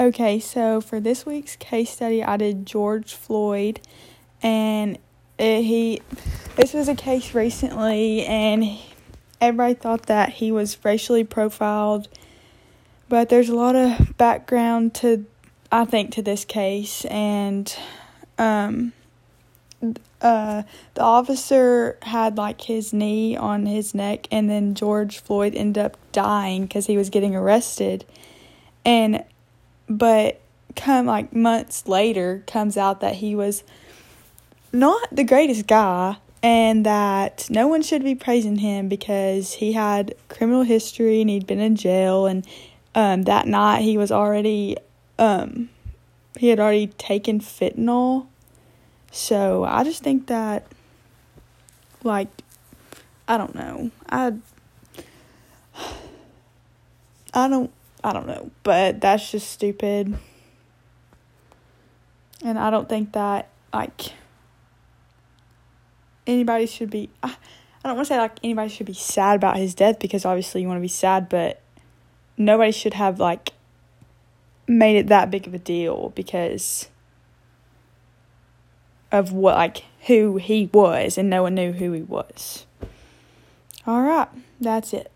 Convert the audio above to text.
Okay, so for this week's case study, I did George Floyd, and it, he. This was a case recently, and everybody thought that he was racially profiled, but there's a lot of background to, I think, to this case, and um, uh, the officer had like his knee on his neck, and then George Floyd ended up dying because he was getting arrested, and but come like months later comes out that he was not the greatest guy and that no one should be praising him because he had criminal history and he'd been in jail and um, that night he was already um, he had already taken fentanyl. So i just think that like i don't know. I i don't I don't know, but that's just stupid. And I don't think that like anybody should be I, I don't want to say like anybody should be sad about his death because obviously you want to be sad, but nobody should have like made it that big of a deal because of what like who he was and no one knew who he was. All right, that's it.